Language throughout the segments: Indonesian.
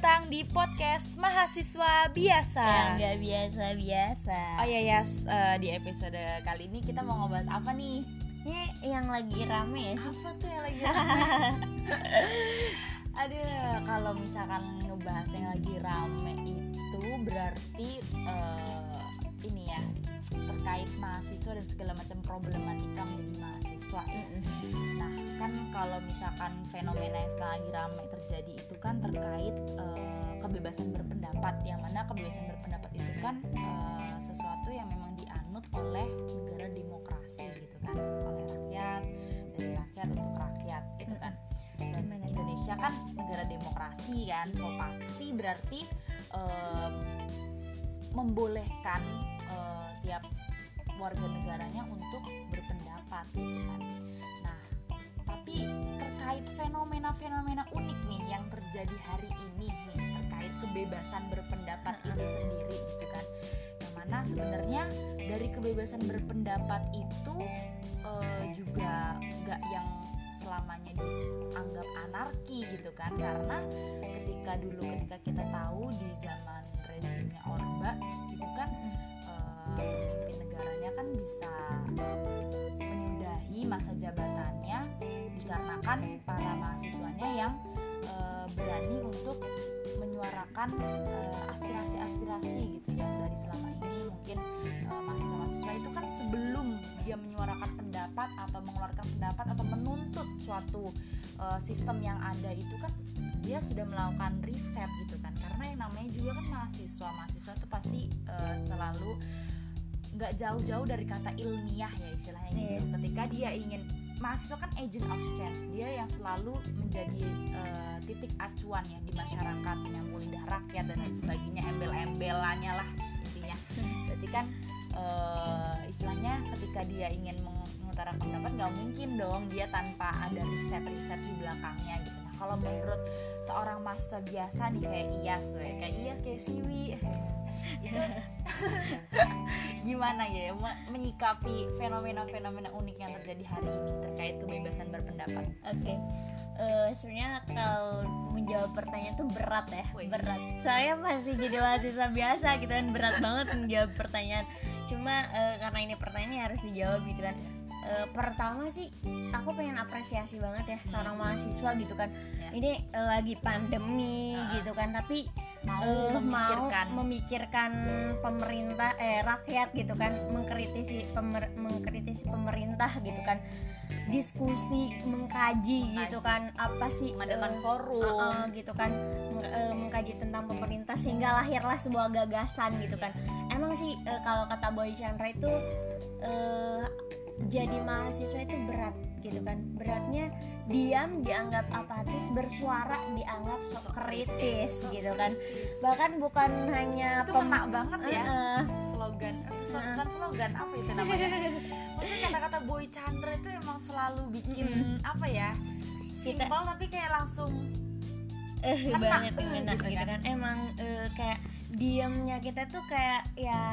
datang di podcast mahasiswa biasa. Yang nggak biasa-biasa. Oh iya ya, uh, di episode kali ini kita mau ngebahas apa nih? Ini yang lagi rame ya sih. Apa tuh yang lagi rame? Ada kalau misalkan ngebahas yang lagi rame itu berarti uh, ini ya terkait mahasiswa dan segala macam problematika menjadi mahasiswa. Nah kan kalau misalkan fenomena yang sekarang lagi ramai terjadi itu kan terkait uh, kebebasan berpendapat yang mana kebebasan berpendapat itu kan uh, sesuatu yang memang dianut oleh negara demokrasi gitu kan oleh rakyat dari rakyat untuk rakyat gitu kan. Dan Indonesia kan negara demokrasi kan so pasti berarti uh, membolehkan uh, tiap warga negaranya untuk berpendapat gitu kan terjadi hari ini nih terkait kebebasan berpendapat itu sendiri gitu kan. Yang mana sebenarnya dari kebebasan berpendapat itu uh, juga nggak yang selamanya dianggap anarki gitu kan. Karena ketika dulu ketika kita tahu di zaman rezimnya Orba itu kan uh, pemimpin negaranya kan bisa menyudahi masa jabatannya dikarenakan para mahasiswanya yang uh, berani untuk menyuarakan aspirasi-aspirasi uh, gitu yang dari selama ini mungkin uh, mahasiswa-mahasiswa itu kan sebelum dia menyuarakan pendapat atau mengeluarkan pendapat atau menuntut suatu uh, sistem yang ada itu kan dia sudah melakukan riset gitu kan karena yang namanya juga kan mahasiswa mahasiswa itu pasti uh, selalu nggak jauh-jauh dari kata ilmiah ya istilahnya gitu yeah. ketika dia ingin mahasiswa kan agent of change. Dia yang selalu menjadi uh, titik acuan ya di masyarakat penyambung lidah rakyat dan lain sebagainya embel-embelannya lah intinya. Berarti kan uh, istilahnya ketika dia ingin mengutarakan pendapat nggak mungkin dong dia tanpa ada riset-riset di belakangnya gitu. Nah kalau menurut seorang mahasiswa biasa nih kayak Iyas kayak Iyas kayak Siwi itu gimana ya menyikapi fenomena-fenomena unik yang terjadi hari ini terkait kebebasan berpendapat? Oke, okay. uh, sebenarnya kalau menjawab pertanyaan itu berat ya, Wih. berat. Saya masih jadi mahasiswa biasa gitu kan berat banget menjawab pertanyaan. Cuma uh, karena ini pertanyaannya harus dijawab gitu kan. Uh, pertama sih aku pengen apresiasi banget ya seorang mahasiswa gitu kan. Ya. Ini uh, lagi pandemi uh. gitu kan, tapi mau uh, memikirkan mau memikirkan. pemerintah eh rakyat gitu kan mengkritisi pemer, mengkritisi pemerintah gitu kan. Diskusi mengkaji, gitu kan apa sih mengadakan uh, forum. uh, uh, gitu kan. Meng, uh, mengkaji tentang pemerintah sehingga lahirlah sebuah gagasan gitu kan. Emang sih uh, kalau kata Boy Chandra itu uh, jadi mahasiswa itu berat gitu kan. Beratnya diam dianggap apatis bersuara dianggap sok kritis gitu kan. Bahkan bukan hanya itu pem- banget ya. Uh, slogan. Atau uh, bukan slogan apa itu namanya? Maksudnya kata-kata Boy Chandra itu emang selalu bikin uh, apa ya? Simpel tapi kayak langsung eh uh, banget gitu, gitu kan. kan. Emang uh, kayak diamnya kita tuh kayak ya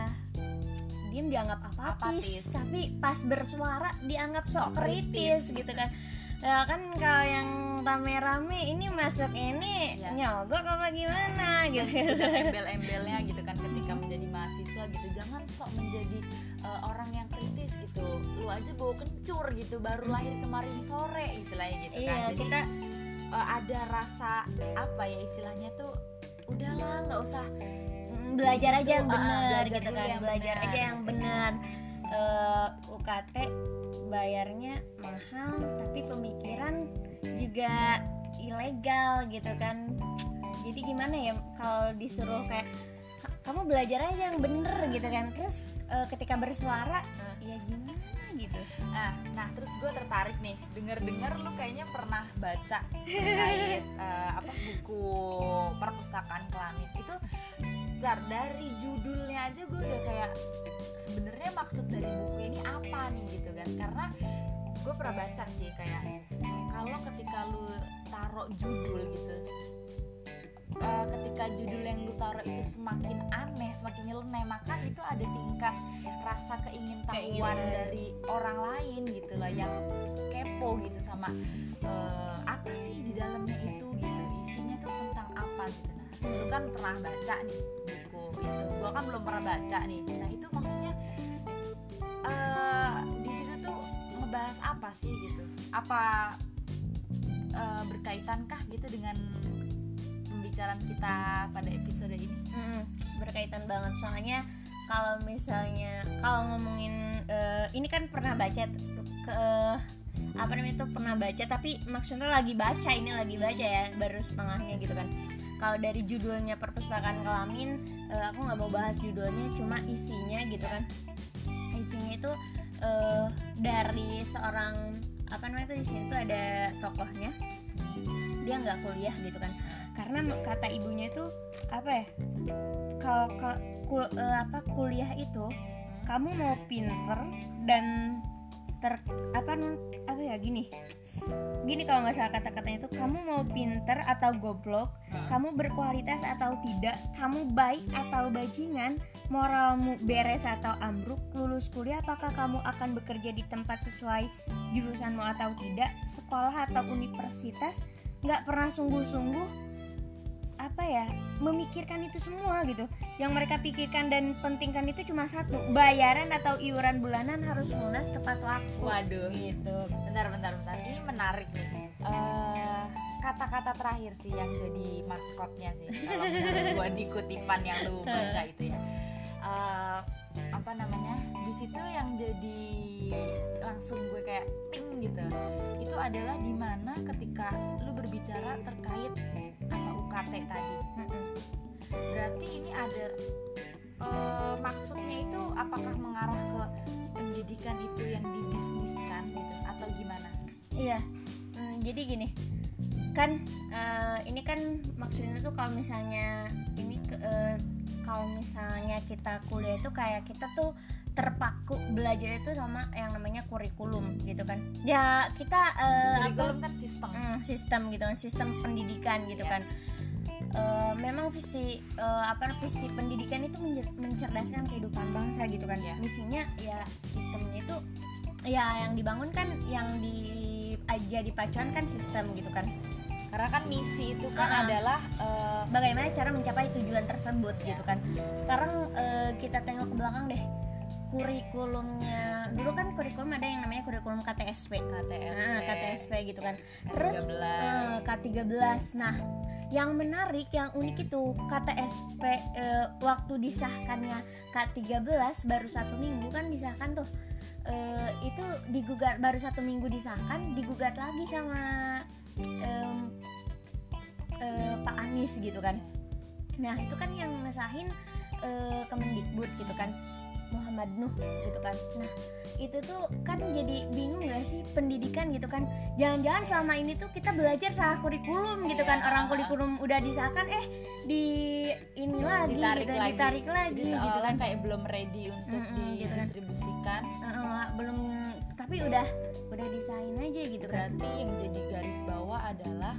diem dianggap apatis, apatis. tapi pas bersuara dianggap sok kritis, kritis gitu kan. Ya kan kalau yang rame-rame ini masuk ini ya. nyogok apa gimana? Gitu. embel-embelnya gitu kan ketika menjadi mahasiswa gitu. Jangan sok menjadi uh, orang yang kritis gitu. Lu aja bawa kencur gitu baru lahir kemarin sore istilahnya gitu iya, kan jadi kita uh, ada rasa apa ya istilahnya tuh udahlah nggak usah belajar aja yang benar uh, gitu kan belajar bener, aja yang benar. Uh, UKT bayarnya mahal tapi pemikiran juga ilegal gitu kan. Jadi gimana ya kalau disuruh kayak kamu belajar aja yang bener gitu kan. Terus uh, ketika bersuara uh. ya gimana gitu. Nah nah terus gue tertarik nih. Denger dengar lu kayaknya pernah baca terkait uh, apa buku perpustakaan kelamin itu Bentar, dari judulnya aja gue udah kayak sebenarnya maksud dari buku ini apa nih gitu kan. Karena gue pernah baca sih kayak kalau ketika lu taruh judul gitu uh, ketika judul yang lu taruh itu semakin aneh semakin nyeleneh maka itu ada tingkat rasa keingintahuan dari orang lain gitu lah yang kepo gitu sama uh, apa sih di dalamnya itu gitu isinya tuh tentang apa gitu. Nah lu kan pernah baca nih buku itu gua kan belum pernah baca nih. Nah itu maksudnya uh, di situ tuh ngebahas apa sih gitu? Apa uh, berkaitankah gitu dengan pembicaraan kita pada episode ini? Hmm, berkaitan banget. Soalnya kalau misalnya kalau ngomongin uh, ini kan pernah baca ke apa namanya itu pernah baca tapi maksudnya lagi baca ini lagi baca ya baru setengahnya gitu kan kalau dari judulnya perpustakaan kelamin uh, aku nggak mau bahas judulnya cuma isinya gitu kan. Isinya itu uh, dari seorang apa namanya itu di sini tuh ada tokohnya. Dia nggak kuliah gitu kan. Karena kata ibunya itu apa ya kalau kul, uh, apa kuliah itu kamu mau pinter dan ter apa apa ya gini gini kalau nggak salah kata-katanya itu kamu mau pinter atau goblok kamu berkualitas atau tidak kamu baik atau bajingan moralmu beres atau ambruk lulus kuliah apakah kamu akan bekerja di tempat sesuai jurusanmu atau tidak sekolah atau universitas nggak pernah sungguh-sungguh apa ya memikirkan itu semua gitu yang mereka pikirkan dan pentingkan itu cuma satu bayaran atau iuran bulanan harus lunas tepat waktu. Waduh. Gitu. Bentar bentar bentar. Ini menarik nih. Uh, kata-kata terakhir sih yang jadi maskotnya sih. Kalau menurut gua di kutipan yang lu baca itu ya. Uh, apa namanya? Di situ yang jadi langsung gue kayak ting gitu. Itu adalah di mana ketika lu berbicara terkait apa UKT tadi berarti ini ada uh, maksudnya itu apakah mengarah ke pendidikan itu yang dibisniskan gitu atau gimana? Iya. Hmm, jadi gini. Kan uh, ini kan maksudnya tuh kalau misalnya ini uh, kalau misalnya kita kuliah itu kayak kita tuh terpaku belajar itu sama yang namanya kurikulum gitu kan. Ya kita uh, kurikulum kan sistem. Mm, sistem gitu kan sistem pendidikan gitu yeah. kan uh, memang visi uh, apa visi pendidikan itu mencerdaskan kehidupan bangsa gitu kan ya. Misinya ya sistemnya itu ya yang dibangun kan yang di jadi pacuan kan sistem gitu kan. Karena kan misi itu kan uh, adalah uh, bagaimana cara mencapai tujuan tersebut ya. gitu kan. Sekarang uh, kita tengok ke belakang deh. Kurikulumnya dulu kan kurikulum ada yang namanya kurikulum KTSP KTSP, nah, KTSP gitu kan. Terus uh, K13 nah yang menarik yang unik itu KTSP uh, waktu disahkannya K13 baru satu minggu kan disahkan tuh. Uh, itu digugat baru satu minggu disahkan digugat lagi sama um, uh, Pak Anies gitu kan. Nah itu kan yang ngesahin uh, Kemendikbud gitu kan Muhammad Nuh gitu kan. Nah itu tuh kan jadi bingung gak sih pendidikan gitu kan. Jangan-jangan selama ini tuh kita belajar salah kurikulum gitu kan. Iya. orang kurikulum udah disahkan eh di ini lagi ditarik gitu, lagi. ditarik lagi jadi gitu kan. kayak belum ready untuk mm -hmm, didistribusikan gitu kan. uh, uh, belum tapi udah udah desain aja gitu kan. Berarti yang jadi garis bawah adalah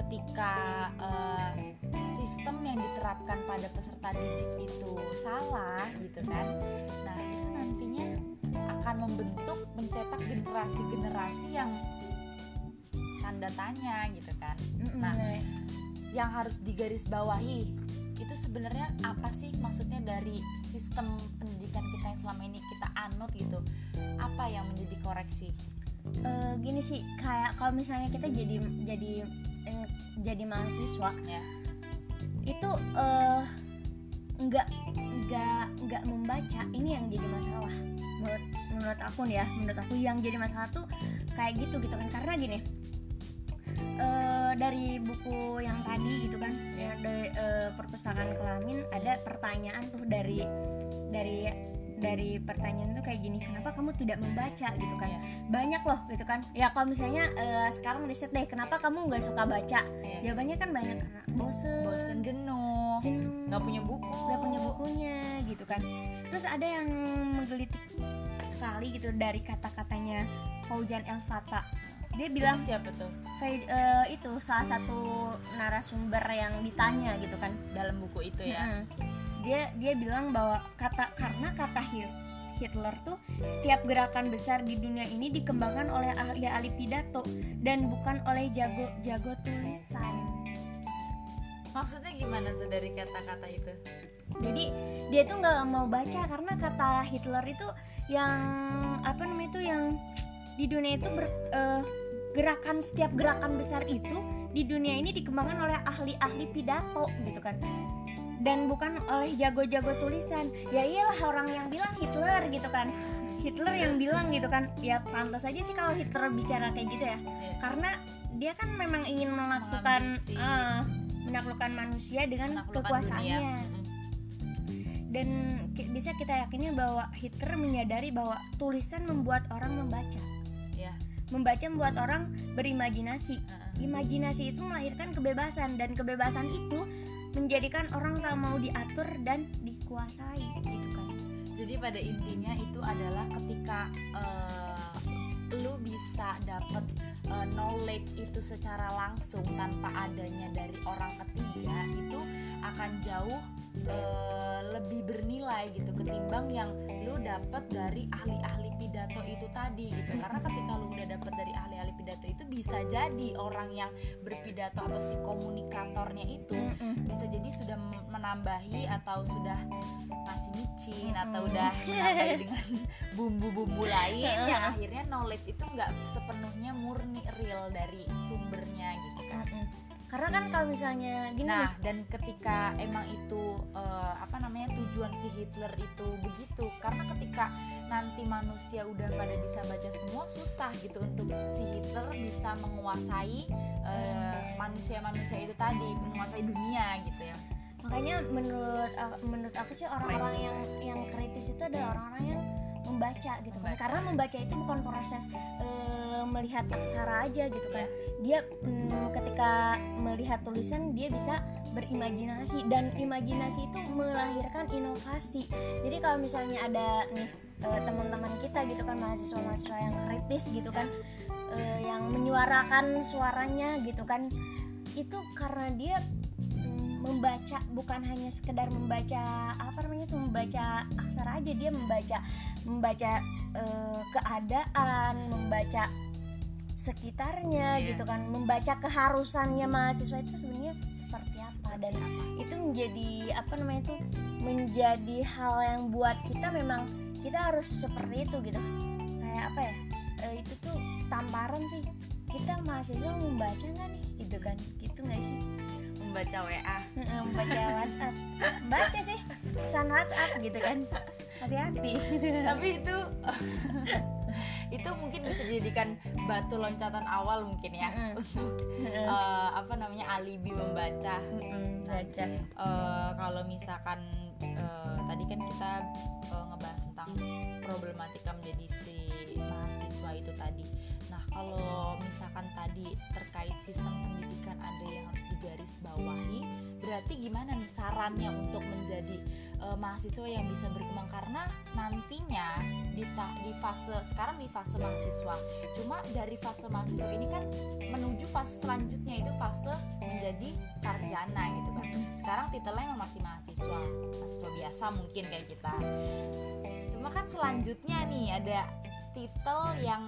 ketika uh, sistem yang diterapkan pada peserta didik itu salah gitu kan. Nah itu nantinya akan membentuk mencetak generasi-generasi yang tanda tanya gitu kan. Nah yang harus digarisbawahi itu sebenarnya apa sih? Maksudnya dari sistem pendidikan kita yang selama ini kita anut gitu apa yang menjadi koreksi? Uh, gini sih kayak kalau misalnya kita jadi jadi jadi mahasiswa ya itu uh, nggak nggak nggak membaca ini yang jadi masalah. Menurut menurut aku nih ya menurut aku yang jadi masalah tuh kayak gitu gitu kan. Karena gini uh, dari buku yang tadi gitu kan ya dari uh, perpustakaan kelamin ada pertanyaan tuh dari dari dari pertanyaan tuh kayak gini kenapa kamu tidak membaca? gitu kan. Yeah. banyak loh gitu kan. Ya kalau misalnya uh, sekarang riset deh kenapa kamu nggak suka baca? Yeah. jawabannya kan banyak karena bosen. Bosen jenuh. Jenuh. Nggak punya buku. Nggak punya bukunya gitu kan. Terus ada yang menggelitik sekali gitu dari kata-katanya Faujan El Fata. Dia bilang Itu siapa tuh? Kayak eh, itu salah satu narasumber yang ditanya gitu kan. Dalam buku itu ya? Mm-mm. Dia dia bilang bahwa kata karena kata Hit- Hitler tuh setiap gerakan besar di dunia ini dikembangkan oleh ahli-ahli pidato dan bukan oleh jago-jago tulisan. maksudnya gimana tuh dari kata-kata itu Jadi dia tuh nggak mau baca karena kata Hitler itu yang apa namanya itu yang di dunia itu ber- eh, gerakan setiap gerakan besar itu di dunia ini dikembangkan oleh ahli-ahli pidato gitu kan dan bukan oleh jago-jago tulisan. Ya iyalah orang yang bilang Hitler gitu kan. Hitler yang bilang gitu kan. Ya pantas aja sih kalau Hitler bicara kayak gitu ya. Karena dia kan memang ingin melakukan eh, menaklukkan manusia dengan Menaklukkan kekuasaannya. dunia. Dan bisa kita yakini bahwa Hitler menyadari bahwa tulisan membuat orang membaca. Ya membaca membuat orang berimajinasi. Imajinasi itu melahirkan kebebasan dan kebebasan itu menjadikan orang tak mau diatur dan dikuasai gitu kan. Jadi pada intinya itu adalah ketika eh, lu bisa dapat eh, knowledge itu secara langsung tanpa adanya dari orang ketiga itu akan jauh eh, lebih bernilai gitu ketimbang yang lu dapat dari ahli-ahli pidato itu tadi gitu. Karena ketika lu udah dapat dari ahli-ahli pidato itu bisa jadi orang yang berpidato atau si komunikatornya itu bisa jadi sudah menambahi atau sudah masih micin atau udah menambahi dengan bumbu-bumbu lain yang akhirnya knowledge itu nggak sepenuhnya murni real dari sumbernya gitu kan. Mm-mm. Karena kan kalau misalnya gini Nah, nih dan ketika emang itu eh, apa namanya tujuan si Hitler itu begitu, karena ketika nanti manusia udah pada bisa baca semua susah gitu untuk si Hitler bisa menguasai eh, manusia-manusia itu tadi, menguasai dunia gitu ya. makanya menurut uh, menurut aku sih orang-orang yang yang kritis itu adalah orang-orang yang membaca gitu kan Membaca. karena membaca itu bukan proses uh, melihat aksara aja gitu kan. Ya. dia mm, ketika melihat tulisan dia bisa berimajinasi. Dan imajinasi itu melahirkan inovasi. Jadi kalau misalnya ada nih uh, teman-teman kita gitu kan mahasiswa-mahasiswa yang kritis gitu kan uh, yang menyuarakan suaranya gitu kan itu karena dia mm, membaca bukan hanya sekedar membaca apa namanya tuh membaca aksara aja dia membaca membaca eh, keadaan membaca sekitarnya Iya. gitu kan. Membaca keharusannya mahasiswa itu sebenarnya seperti apa dan itu menjadi apa namanya tuh menjadi hal yang buat kita memang kita harus seperti itu gitu. Kayak apa ya? Eh, itu tuh tamparan sih. Kita mahasiswa membaca nggak nih gitu kan? Gitu nggak sih? Membaca WA. membaca WhatsApp. Baca sih. Pesan WhatsApp gitu kan. Hati-hati. Tapi itu itu mungkin bisa dijadikan batu loncatan awal mungkin ya Mm. untuk eh, apa namanya alibi membaca. Baca Eh, kalau misalkan eh, tadi kan kita eh, ngebahas tentang problematika menjadi si mahasiswa itu tadi. Nah, kalau misalkan tadi terkait sistem pendidikan ada yang harus digarisbawahi, berarti gimana nih sarannya untuk menjadi eh, mahasiswa yang bisa berkembang karena nantinya di di fase sekarang di fase mahasiswa. Cuma dari fase mahasiswa ini kan menuju fase selanjutnya itu fase menjadi sarjana gitu kan sekarang titelnya masih mahasiswa mahasiswa biasa mungkin kayak kita cuma kan selanjutnya nih ada titel yang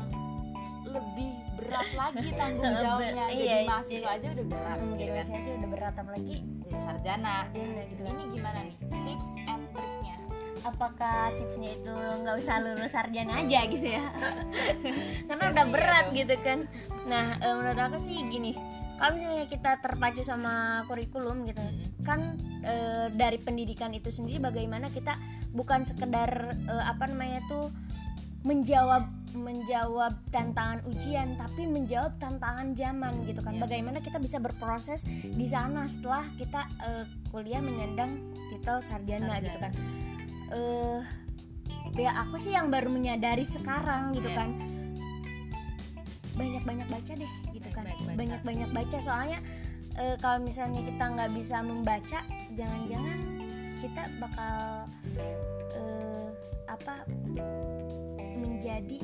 lebih berat lagi tanggung jawabnya. Iya, jadi iya. mahasiswa aja udah berat Mm, gitu kan. aja udah berat apalagi jadi sarjana. Sarjana gitu. Kan ini gimana nih? Tips and triknya? Apakah tipsnya itu nggak usah lulus sarjana aja gitu ya? Karena udah berat gitu kan. Nah eh, menurut aku sih gini kalau misalnya kita terpacu sama kurikulum gitu Mm-mm. kan eh, dari pendidikan itu sendiri bagaimana kita bukan sekedar eh, apa namanya tuh menjawab menjawab tantangan ujian tapi menjawab tantangan zaman gitu kan Iya. bagaimana kita bisa berproses di sana setelah kita eh, kuliah menyandang titel sarjana, Sarjana. gitu kan eh ya aku sih yang baru menyadari sekarang gitu Iya. kan banyak-banyak baca deh kan Banyak-banyak baca. soalnya eh, kalau misalnya kita nggak bisa membaca jangan-jangan kita bakal eh, apa menjadi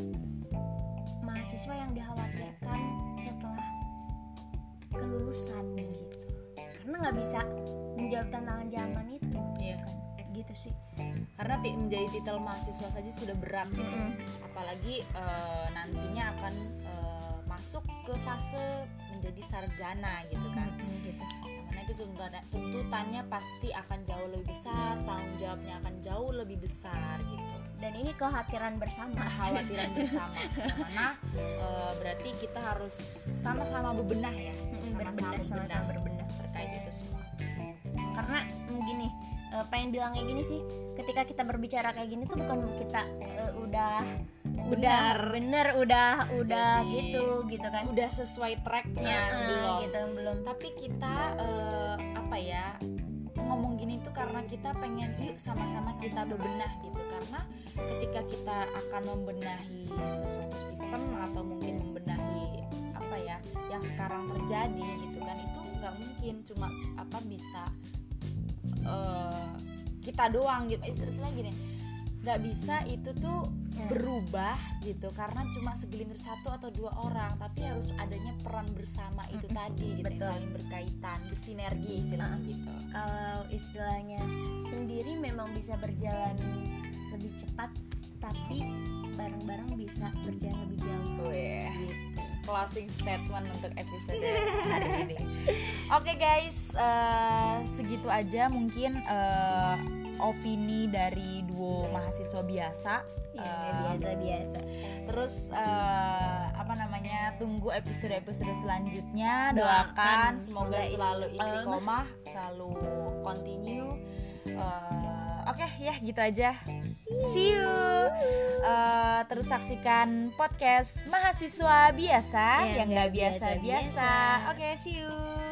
mahasiswa yang dikhawatirkan setelah kelulusan gitu karena nggak bisa menjawab tantangan zaman itu Iya. kan gitu sih karena menjadi titel mahasiswa saja sudah berat gitu. Mm-mm. apalagi eh, nantinya akan eh, masuk ke fase menjadi sarjana gitu kan. Mm-mm, gitu. Karena itu tuntutannya, pasti akan jauh lebih besar, tanggung jawabnya akan jauh lebih besar gitu. dan ini kekhawatiran bersama Kekhawatiran bersama, karena eh, berarti kita harus sama-sama bebenah ya, Mm-mm, berbenah sama-sama berbenah. terkait itu semua. karena mm, gini eh, pengen bilang kayak gini sih ketika kita berbicara kayak gini tuh bukan kita eh, udah udah bener udah udah Jadi, gitu gitu kan. Udah sesuai tracknya Heeh, belum? gitu belum. Tapi kita eh, apa ya ngomong gini tuh karena kita pengen yuk sama-sama kita bebenah gitu. Karena ketika kita akan membenahi sesuatu sistem atau mungkin membenahi apa ya yang sekarang terjadi gitu kan itu nggak mungkin. Cuma apa bisa eh, kita doang gitu. Istilah gini nggak bisa itu tuh Hmm. berubah gitu karena cuma segelintir satu atau dua orang tapi harus adanya peran bersama itu Mm-mm, tadi gitu yang betul. saling berkaitan bersinergi istilahnya gitu kalau istilahnya sendiri memang bisa berjalan lebih cepat tapi bareng-bareng bisa berjalan lebih jauh Weh, gitu. Closing statement untuk episode hari ini. Oke guys, eh, segitu aja mungkin eh, opini dari duo mahasiswa biasa. Iya, Eh, biasa-biasa Terus eh, apa namanya? Tunggu episode-episode selanjutnya. Doakan, Doakan semoga selalu istiqomah. selalu continue. Eh, Oke ya gitu aja. See you. Eh, terus saksikan podcast mahasiswa biasa Yang nggak nggak biasa-biasa. biasa-biasa. Oke, see you.